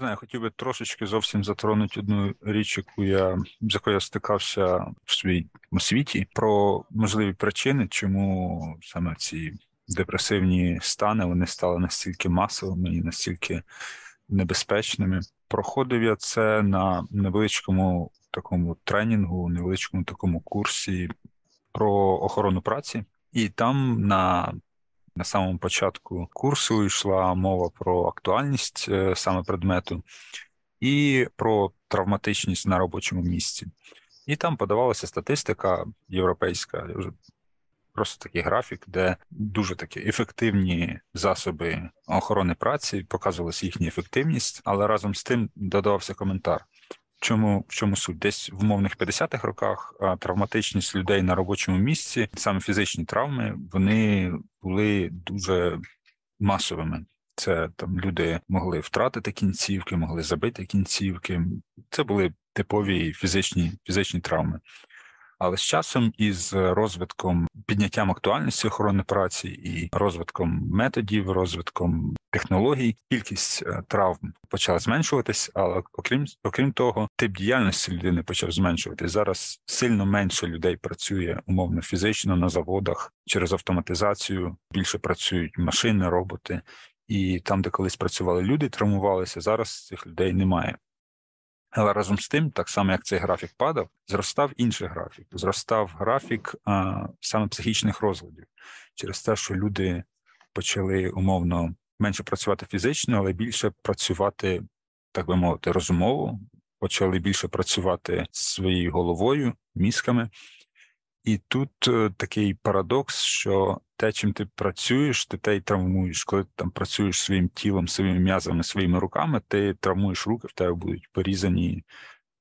Знаю, хотів би трошечки зовсім затронути одну річ, яку я з якою я стикався в своєму світі, про можливі причини, чому саме ці депресивні стани вони стали настільки масовими і настільки небезпечними. Проходив я це на невеличкому такому тренінгу, невеличкому такому курсі про охорону праці, і там на на самому початку курсу йшла мова про актуальність е, саме предмету і про травматичність на робочому місці. І там подавалася статистика європейська, просто такий графік, де дуже такі ефективні засоби охорони праці показувалася їхня ефективність, але разом з тим додавався коментар. Чому в чому суть? Десь в умовних 50-х роках травматичність людей на робочому місці, саме фізичні травми, вони були дуже масовими. Це там люди могли втратити кінцівки, могли забити кінцівки. Це були типові фізичні фізичні травми. Але з часом із розвитком підняттям актуальності охорони праці і розвитком методів, розвитком технологій, кількість е, травм почала зменшуватись. Але окрім окрім того, тип діяльності людини почав зменшуватись. Зараз сильно менше людей працює умовно фізично на заводах через автоматизацію. Більше працюють машини, роботи. І там, де колись працювали люди, травмувалися. Зараз цих людей немає. Але разом з тим, так само як цей графік падав, зростав інший графік. Зростав графік а, саме психічних розладів через те, що люди почали умовно менше працювати фізично, але більше працювати, так би мовити, розумово, почали більше працювати своєю головою, мізками. І тут е, такий парадокс, що те, чим ти працюєш, ти те й травмуєш. Коли ти там працюєш своїм тілом, своїми м'язами, своїми руками, ти травмуєш руки, в тебе будуть порізані,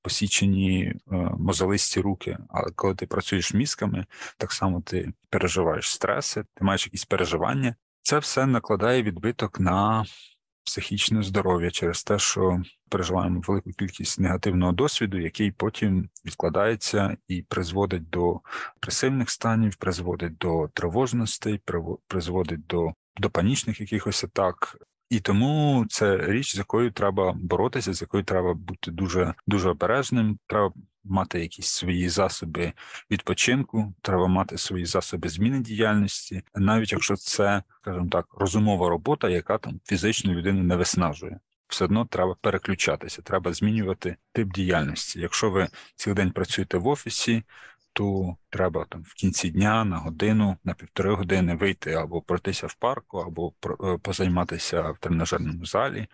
посічені е, мозолисті руки. Але коли ти працюєш мізками, так само ти переживаєш стреси, ти маєш якісь переживання. Це все накладає відбиток на психічне здоров'я через те, що переживаємо велику кількість негативного досвіду, який потім відкладається і призводить до депресивних станів, призводить до тривожностей, призводить до, до панічних якихось атак. І тому це річ, з якою треба боротися, з якою треба бути дуже дуже обережним. Треба мати якісь свої засоби відпочинку, треба мати свої засоби зміни діяльності, навіть якщо це, скажімо так, розумова робота, яка там фізично людину не виснажує. Все одно треба переключатися, треба змінювати тип діяльності. Якщо ви цілий день працюєте в офісі, то треба там в кінці дня на годину, на півтори години вийти або пройтися в парку, або е, позайматися в тренажерному залі,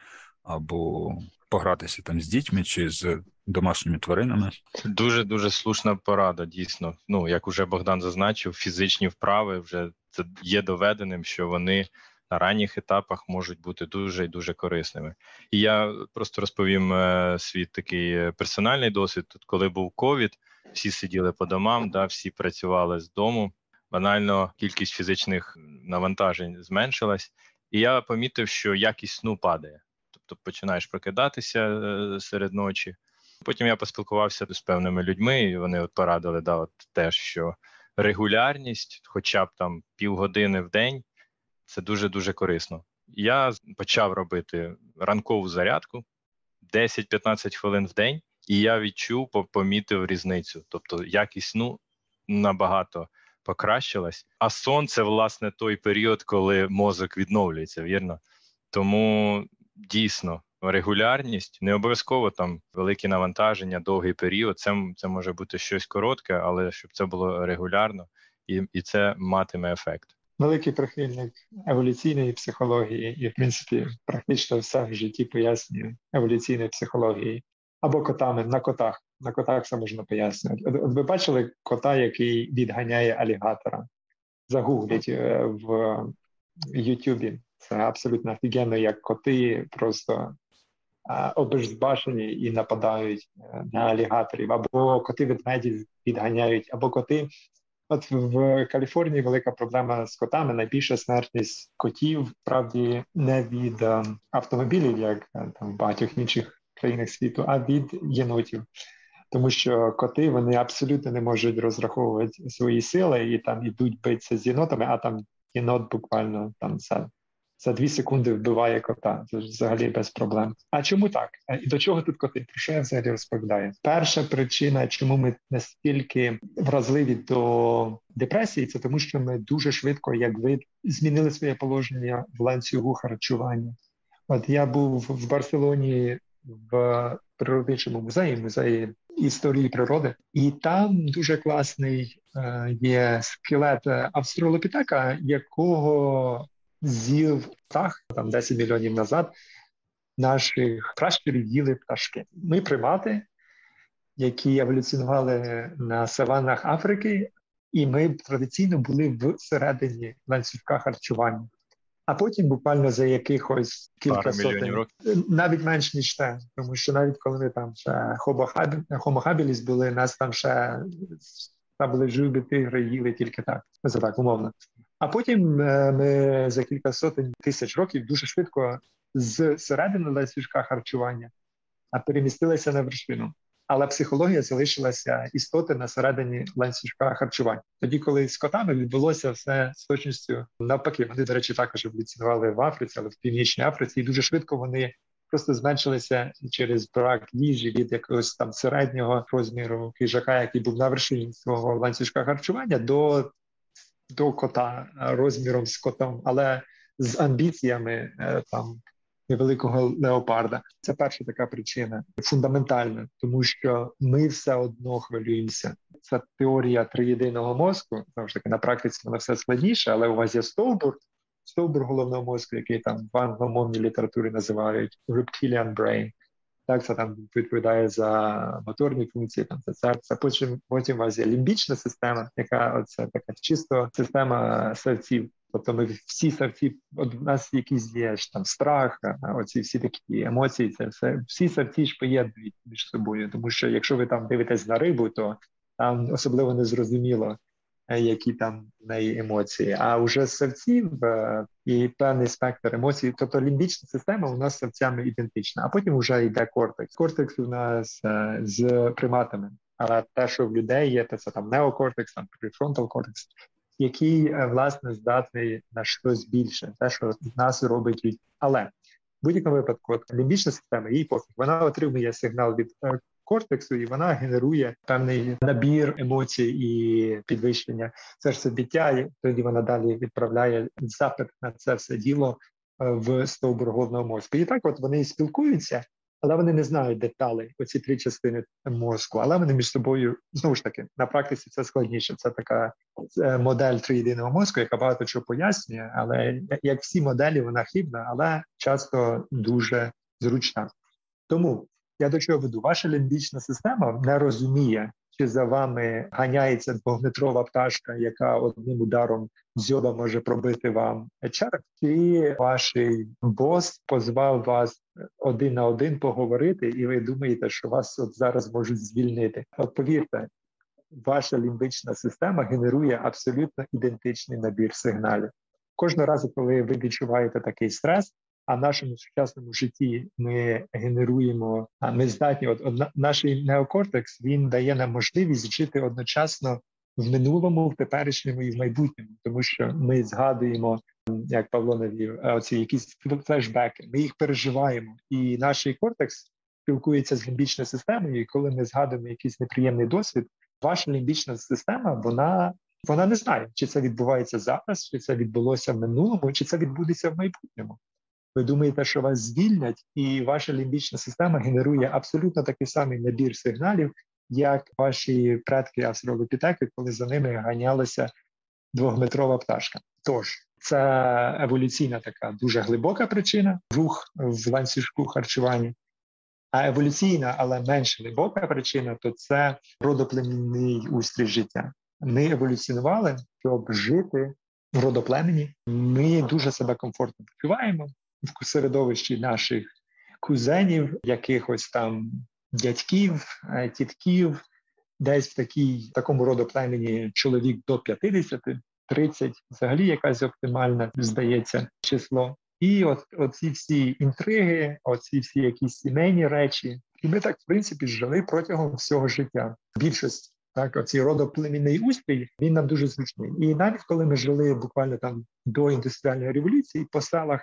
або погратися там з дітьми чи з домашніми тваринами. Дуже дуже слушна порада. Дійсно, ну як уже Богдан зазначив, фізичні вправи вже це є доведеним, що вони. На ранніх етапах можуть бути дуже і дуже корисними, і я просто розповім е, свій такий персональний досвід. Тут, коли був ковід, всі сиділи по домам, да, всі працювали з дому. Банально кількість фізичних навантажень зменшилась, і я помітив, що якість сну падає. Тобто починаєш прокидатися е, серед ночі. Потім я поспілкувався з певними людьми, і вони от порадили да, от теж, що регулярність, хоча б там півгодини в день, це дуже дуже корисно. Я почав робити ранкову зарядку 10-15 хвилин в день, і я відчув, помітив різницю. Тобто якість сну набагато покращилась. А сон це власне той період, коли мозок відновлюється, вірно. Тому дійсно регулярність, не обов'язково там великі навантаження, довгий період. Це це може бути щось коротке, але щоб це було регулярно і, і це матиме ефект. Великий прихильник еволюційної психології, і в принципі практично все в житті пояснює еволюційної психології або котами на котах. На котах все можна пояснювати. От, ви бачили кота, який відганяє алігатора. Загугліть е, в Ютубі. Це абсолютно офігенно, як коти просто обезбашені і нападають е, на алігаторів, або коти ведмеді відганяють, або коти. От в Каліфорнії велика проблема з котами. Найбільша смертність котів справді не від е, автомобілів, як е, там в багатьох інших країнах світу, а від єнотів. Тому що коти вони абсолютно не можуть розраховувати свої сили і там ідуть битися з єнотами, а там єнот буквально там за за дві секунди вбиває кота. Це ж взагалі без проблем. А чому так? І до чого тут коти? Про що я взагалі розповідаю? Перша причина, чому ми настільки вразливі до депресії, це тому, що ми дуже швидко, як ви змінили своє положення в ланцюгу харчування. От я був в Барселоні в природничому музеї, музеї історії природи, і там дуже класний е, є скелет австралопітека, якого з'їв птах там 10 мільйонів назад. Наших пращурів їли пташки. Ми примати, які еволюціонували на саваннах Африки, і ми традиційно були всередині ланцюжка харчування. А потім буквально за якихось кілька сотень років. навіть менш ніж те, тому що навіть коли ми там ще habilis були, нас там ще там були жуби тигри, їли тільки так. Це так умовно. А потім е, ми за кілька сотень тисяч років дуже швидко з середини ланцюжка харчування перемістилися на вершину. Але психологія залишилася істоти на середині ланцюжка харчування. Тоді, коли з котами відбулося все з точністю навпаки, вони, до речі, також еволюціонували в Африці, але в північній Африці, і дуже швидко вони просто зменшилися через брак їжі від якогось там середнього розміру хижака, який був на вершині свого ланцюжка харчування, до до кота розміром з котом, але з амбіціями е, там невеликого леопарда. Це перша така причина фундаментальна, тому що ми все одно хвилюємося. Це теорія триєдиного мозку. Знову таки на практиці вона все складніше, але у вас є стовбур. Стовбур головного мозку, який там в англомовній літературі називають reptilian brain. Так, це там відповідає за моторні функції, там це серце. Потім потім у вас є лімбічна система, яка оце така чисто система серців. Тобто ми всі серці, от у нас якісь є ж там страх, оці всі такі емоції, це все всі серці ж поєднують між собою. Тому що якщо ви там дивитесь на рибу, то там особливо не зрозуміло, які там в неї емоції. А вже серців е, і певний спектр емоцій, тобто лімбічна система у нас з серцями ідентична, а потім вже йде кортекс. Кортекс у нас е, з приматами. Але те, що в людей є, це там неокортекс, там префронтал кортекс, який е, власне здатний на щось більше, те, що нас робить від. Але в будь-якому випадку лімбічна система їй пофіг, вона отримує сигнал від е, кортексу, і вона генерує певний набір емоцій і підвищення серцебіття. і Тоді вона далі відправляє запит на це все діло е, в стовбур головного мозку. І так, от вони спілкуються але вони не знають деталей оці три частини мозку, але вони між собою знову ж таки на практиці це складніше. Це така модель триєдиного мозку, яка багато чого пояснює, але як всі моделі, вона хибна, але часто дуже зручна. Тому я до чого веду, ваша лімбічна система не розуміє, чи за вами ганяється двохметрова пташка, яка одним ударом дзьоба може пробити вам череп, чи ваш бос позвав вас один на один поговорити, і ви думаєте, що вас от зараз можуть звільнити. От повірте, ваша лімбична система генерує абсолютно ідентичний набір сигналів. Кожного разу, коли ви відчуваєте такий стрес, а нашому сучасному житті ми генеруємо, а ми здатні. От, от наш неокортекс він дає нам можливість жити одночасно в минулому, в теперішньому і в майбутньому, тому що ми згадуємо, як Павло навів, оці якісь флешбеки. Ми їх переживаємо, і наш кортекс спілкується з лімбічною системою. І коли ми згадуємо якийсь неприємний досвід, ваша лімбічна система вона. Вона не знає, чи це відбувається зараз, чи це відбулося в минулому, чи це відбудеться в майбутньому. Ви думаєте, що вас звільнять, і ваша лімбічна система генерує абсолютно такий самий набір сигналів, як ваші предки австралопітеки, коли за ними ганялася двохметрова пташка. Тож це еволюційна така дуже глибока причина, рух в ланцюжку харчування. А еволюційна, але менш глибока причина то це родоплемінний устрій життя. Ми еволюціонували, щоб жити в родоплемені. Ми дуже себе комфортно почуваємо в середовищі наших кузенів, якихось там дядьків, е, тітків, десь в такій такому роду племені чоловік до 50, 30, взагалі якась оптимальна, здається, число. І от оці всі інтриги, оці всі якісь сімейні речі, і ми так в принципі жили протягом всього життя. Більшість так, оцей родоплемінний устрій він нам дуже зручний. І навіть коли ми жили буквально там до індустріальної революції по селах,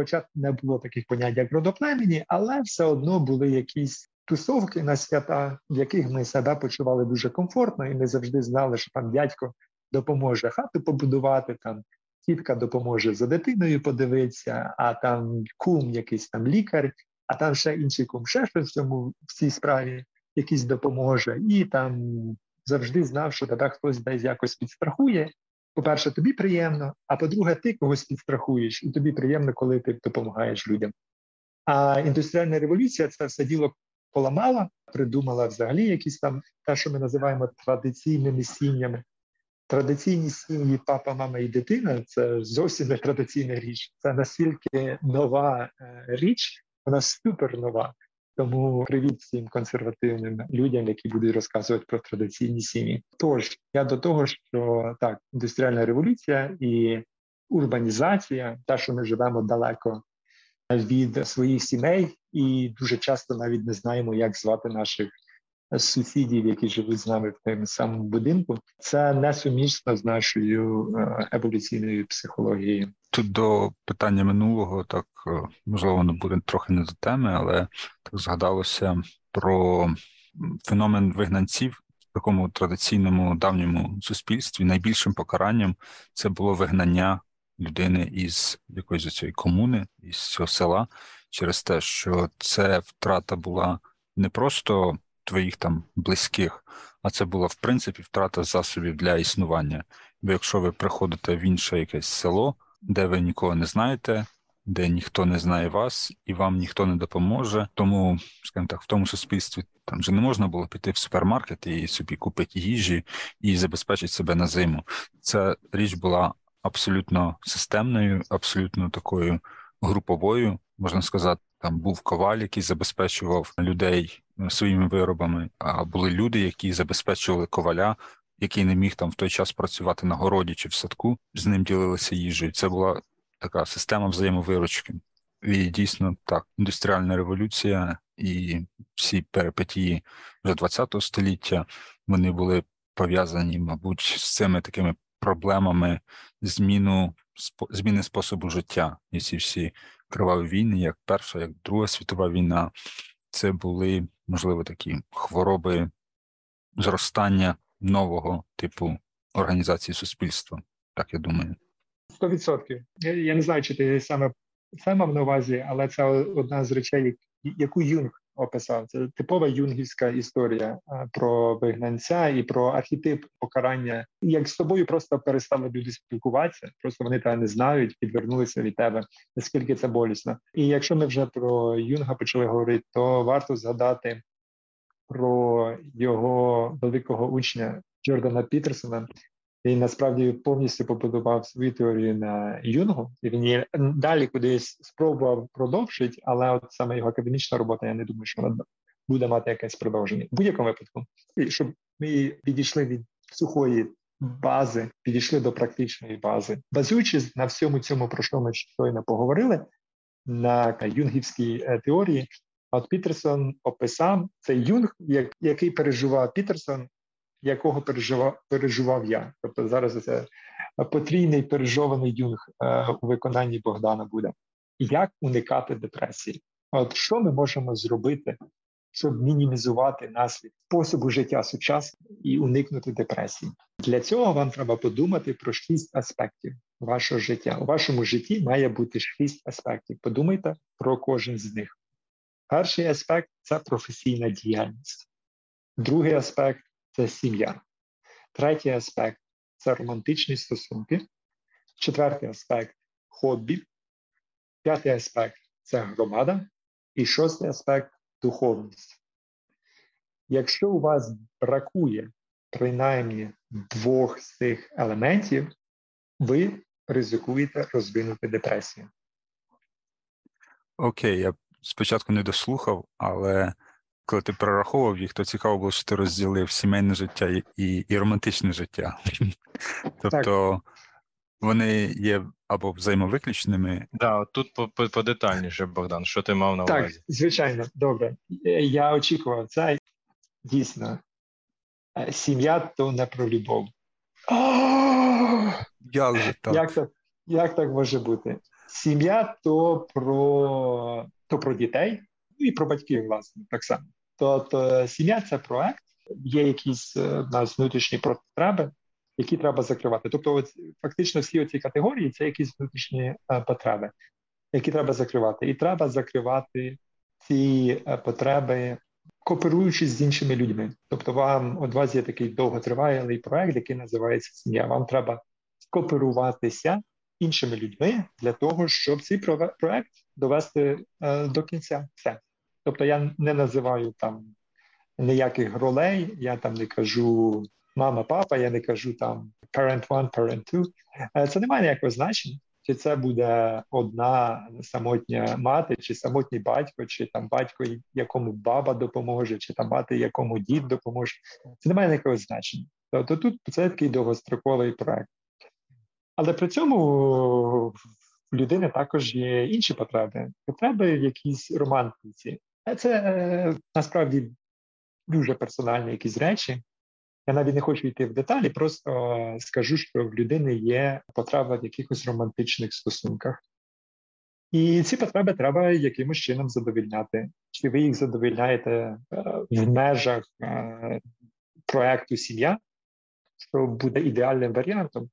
хоча не було таких понять, як родоплемені, але все одно були якісь тусовки на свята, в яких ми себе почували дуже комфортно, і ми завжди знали, що там дядько допоможе хату побудувати, там тітка допоможе за дитиною подивитися, а там кум, якийсь там лікар, а там ще інший кум, ще щось в цьому в цій справі якийсь допоможе, і там завжди знав, що тебе хтось десь якось підстрахує. По-перше, тобі приємно, а по-друге, ти когось підстрахуєш, і тобі приємно, коли ти допомагаєш людям. А індустріальна революція це все діло поламала, придумала взагалі якісь там те, що ми називаємо традиційними сім'ями. Традиційні сім'ї, папа, мама і дитина це зовсім не традиційна річ. Це настільки нова е, річ, вона супер нова. Тому привіт всім консервативним людям, які будуть розказувати про традиційні сім'ї. Тож я до того, що так, індустріальна революція і урбанізація, та що ми живемо далеко від своїх сімей, і дуже часто навіть не знаємо, як звати наших сусідів, які живуть з нами в тому самому будинку. Це несумісно з нашою е, еволюційною психологією. Тут до питання минулого, так е, можливо, воно буде трохи не до теми, але так згадалося про феномен вигнанців в такому традиційному давньому суспільстві. Найбільшим покаранням це було вигнання людини із якоїсь цієї комуни, із цього села, через те, що це втрата була не просто твоїх там близьких, а це була в принципі втрата засобів для існування. Бо якщо ви приходите в інше якесь село, де ви нікого не знаєте, де ніхто не знає вас і вам ніхто не допоможе, тому скажімо так, в тому суспільстві там вже не можна було піти в супермаркет і собі купити їжі і забезпечити себе на зиму. Ця річ була абсолютно системною, абсолютно такою груповою, можна сказати. Там був коваль, який забезпечував людей своїми виробами, а були люди, які забезпечували коваля, який не міг там в той час працювати на городі чи в садку, з ним ділилися їжею. Це була така система взаємовиручки. І дійсно так, індустріальна революція і всі перипетії вже ХХ століття вони були пов'язані, мабуть, з цими такими проблемами зміну зміни способу життя. І ці всі криваві війни, як Перша, як Друга світова війна, це були, можливо, такі хвороби зростання нового типу організації суспільства. Так я думаю. Сто відсотків. Я не знаю, чи ти саме це мав на увазі, але це одна з речей, яку Юнг описав. Це типова юнгівська історія про вигнанця і про архетип покарання. Як з тобою просто перестали люди спілкуватися, просто вони тебе не знають, відвернулися від тебе. Наскільки це болісно? І якщо ми вже про Юнга почали говорити, то варто згадати про його великого учня Джордана Пітерсона, він насправді повністю побудував свою теорію на юнгу, і він її далі кудись спробував продовжити, але от саме його академічна робота, я не думаю, що вона буде мати якесь продовження. В будь-якому випадку, і щоб ми підійшли від сухої бази, підійшли до практичної бази, базуючись на всьому цьому, про що ми щойно поговорили, на юнгівській е, теорії. От Пітерсон описав цей юнг, який переживав Пітерсон якого переживав переживав я. Тобто зараз це потрійний пережований юнг е, у виконанні Богдана буде. Як уникати депресії? От що ми можемо зробити, щоб мінімізувати наслідки способу життя сучасного і уникнути депресії? Для цього вам треба подумати про шість аспектів вашого життя. У вашому житті має бути шість аспектів. Подумайте про кожен з них. Перший аспект це професійна діяльність. Другий аспект це сім'я. Третій аспект це романтичні стосунки. Четвертий аспект хобі. П'ятий аспект це громада. І шостий аспект духовність. Якщо у вас бракує принаймні двох з цих елементів, ви ризикуєте розвинути депресію. Окей, я спочатку не дослухав, але коли ти прораховував їх, то цікаво було, що ти розділив сімейне життя і і романтичне життя. Тобто вони є або взаємовиключними. Да, тут подетальніше, Богдан, що ти мав на увазі? Так, звичайно, добре. Я очікував це дійсно. Сім'я то не про любов. Як же так? Як це Як так може бути? Сім'я то про то про дітей, ну і про батьків, власне, так само. Тобто сім'я це проект, є якісь е, в нас внутрішні потреби, які треба закривати. Тобто, от, фактично, всі ці категорії це якісь внутрішні е, потреби, які треба закривати. І треба закривати ці е, потреби, кооперуючись з іншими людьми. Тобто, вам у вас є такий довготривалий проект, який називається сім'я. Вам треба скооперуватися іншими людьми для того, щоб цей проект довести е, до кінця. Все. Тобто, я не називаю там ніяких ролей, я там не кажу мама, папа, я не кажу там parent one, parent two. Е, це не має ніякого значення. Чи це буде одна самотня мати, чи самотній батько, чи там батько, якому баба допоможе, чи там мати, якому дід допоможе. Це не має ніякого значення. Тобто тут це такий довгостроковий проект. Але при цьому в людини також є інші потреби. Потреби в якійсь романтиці. Це е, насправді дуже персональні якісь речі. Я навіть не хочу йти в деталі, просто скажу, що в людини є потреба в якихось романтичних стосунках. І ці потреби треба якимось чином задовільняти. Чи ви їх задовільняєте е, в межах е, проекту сім'я, що буде ідеальним варіантом?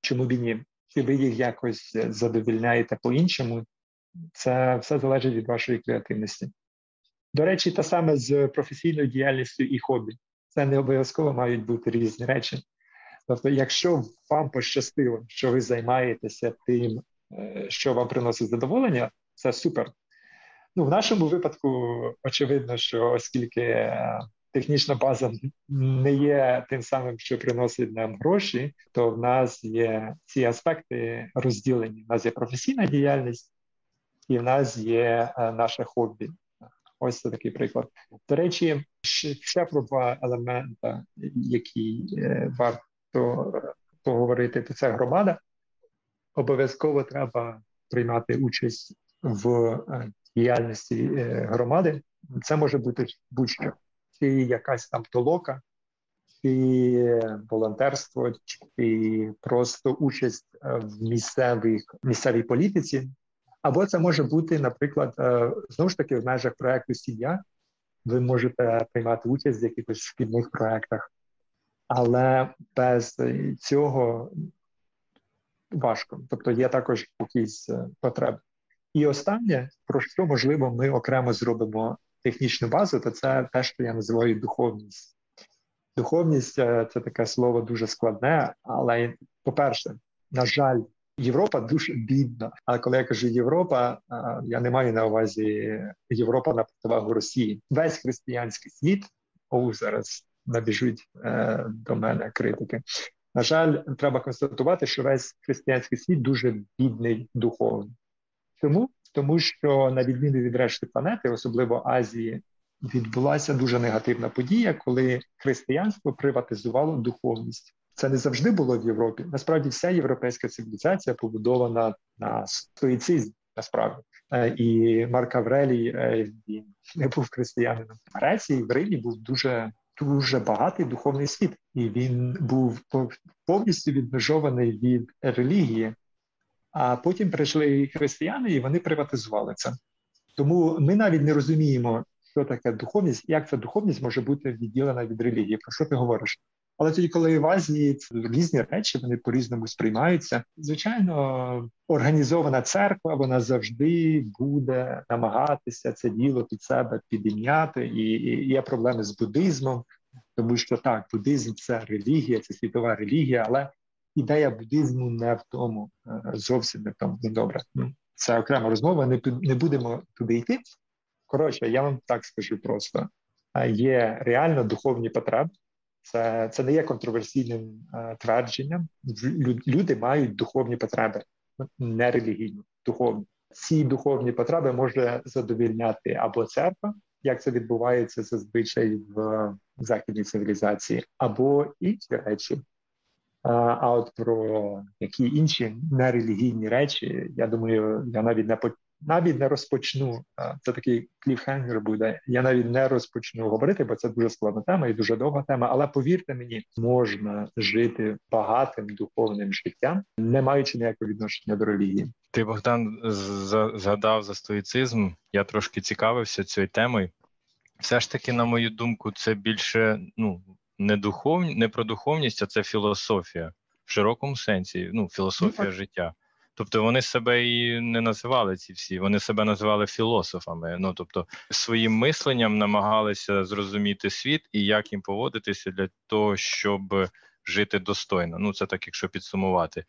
Чому б ні? Чи ви їх якось задовільняєте по-іншому? Це все залежить від вашої креативності. До речі, те саме з професійною діяльністю і хобі. Це не обов'язково мають бути різні речі. Тобто, якщо вам пощастило, що ви займаєтеся тим, е, що вам приносить задоволення, це супер. Ну, в нашому випадку, очевидно, що оскільки е, технічна база не є тим самим, що приносить нам гроші, то в нас є ці аспекти розділені. У нас є професійна діяльність, і в нас є е, наше хобі. Ось це такий приклад. До речі, ще про два елемента, які е, варто поговорити, то це громада. Обов'язково треба приймати участь в е, діяльності е, громади. Це може бути будь-що, чи якась там толока, чи волонтерство, чи просто участь в місцевих місцевій політиці. Або це може бути, наприклад, е, знову ж таки в межах проекту сім'я. Ви можете приймати участь в якихось шкільних проектах, але без цього важко. Тобто є також якісь е, потреби. І останнє, про що можливо ми окремо зробимо технічну базу, то це те, що я називаю духовність. Духовність е, це таке слово дуже складне, але, по-перше, на жаль, Європа дуже бідна. Але коли я кажу Європа, я не маю на увазі Європа на противагу Росії. Весь християнський світ о, зараз набіжуть е, до мене критики. На жаль, треба констатувати, що весь християнський світ дуже бідний духовно. Чому? Тому що на відміну від решти планети, особливо Азії, відбулася дуже негативна подія, коли християнство приватизувало духовність. Це не завжди було в Європі. Насправді, вся європейська цивілізація побудована на стоїцизмі. Насправді е, і Марк Аврелій е, він не був християнином. В Греції в Римі був дуже дуже багатий духовний світ, і він був повністю відмежований від релігії. А потім прийшли християни, і вони приватизували це. Тому ми навіть не розуміємо, що таке духовність, як ця духовність може бути відділена від релігії. Про що ти говориш? Але тоді, коли в Азії різні речі вони по різному сприймаються, звичайно, організована церква вона завжди буде намагатися це діло під себе підійняти, і, і є проблеми з буддизмом, тому що так, буддизм це релігія, це світова релігія, але ідея буддизму не в тому е, зовсім не в тому не добре. Ну, це окрема розмова. Не не будемо туди йти. Коротше, я вам так скажу просто: є реально духовні потреби. Це це не є контроверсійним е, твердженням. Люди мають духовні потреби, не релігійні, духовні. Ці духовні потреби може задовільняти або церква, як це відбувається зазвичай в західній цивілізації, або інші речі. А, а от про які інші нерелігійні речі, я думаю, я навіть не навіть не розпочну. Це такий кліфхенгер буде. Я навіть не розпочну говорити, бо це дуже складна тема і дуже довга тема. Але повірте мені, можна жити багатим духовним життям, не маючи ніякого відношення до релігії. Ти Богдан згадав за стоїцизм. Я трошки цікавився цією темою. Все ж таки, на мою думку, це більше ну не духов... не про духовність, а це філософія в широкому сенсі. Ну, філософія ну, життя. Тобто вони себе і не називали ці всі, вони себе називали філософами. Ну тобто, своїм мисленням намагалися зрозуміти світ і як їм поводитися для того, щоб жити достойно. Ну це так, якщо підсумувати.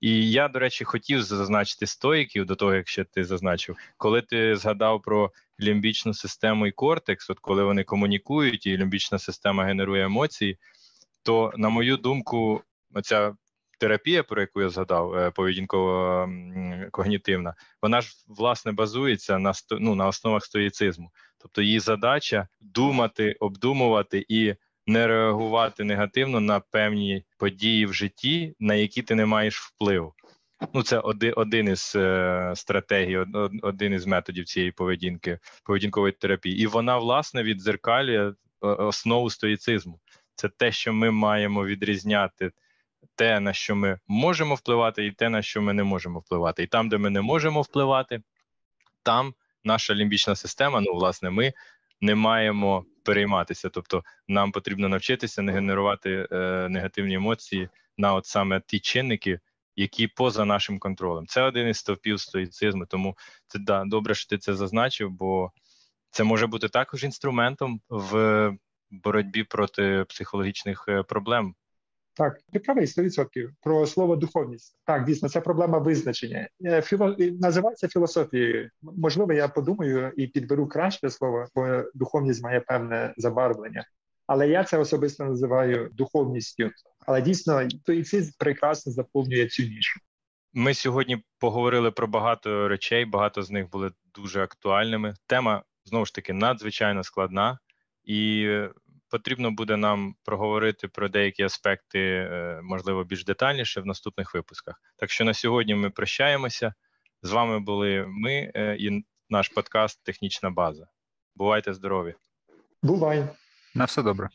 І я, до речі, хотів зазначити стоїків до того, якщо ти зазначив, коли ти згадав про лімбічну систему і кортекс, от коли вони комунікують, і лімбічна система генерує емоції, то на мою думку, оця терапія, про яку я згадав, е, поведінково когнітивна, вона ж власне базується на ну, на основах стоїцизму. Тобто її задача думати, обдумувати і не реагувати негативно на певні події в житті, на які ти не маєш впливу. Ну, це один один із е, стратегій, один із методів цієї поведінки, поведінкової терапії, і вона власне віддзеркалює е, основу стоїцизму. Це те, що ми маємо відрізняти те, на що ми можемо впливати, і те, на що ми не можемо впливати. І там, де ми не можемо впливати, там наша лімбічна система, ну, власне, ми не маємо перейматися. Тобто, нам потрібно навчитися не генерувати е, негативні емоції на от саме ті чинники, які поза нашим контролем. Це один із стовпів стоїцизму. Тому це да, добре, що ти це зазначив, бо це може бути також інструментом в боротьбі проти психологічних е, проблем. Так, правий 100%. про слово духовність. Так, дійсно, це проблема визначення. Е, філо... Називається філософією. Можливо, я подумаю і підберу краще слово, бо духовність має певне забарвлення. Але я це особисто називаю духовністю. Але дійсно, стоїцизм прекрасно заповнює цю нішу. Ми сьогодні поговорили про багато речей, багато з них були дуже актуальними. Тема знову ж таки надзвичайно складна, і потрібно буде нам проговорити про деякі аспекти, е, можливо, більш детальніше в наступних випусках. Так що на сьогодні ми прощаємося. З вами були ми е, і наш подкаст Технічна база. Бувайте здорові! Бувай! На все добре.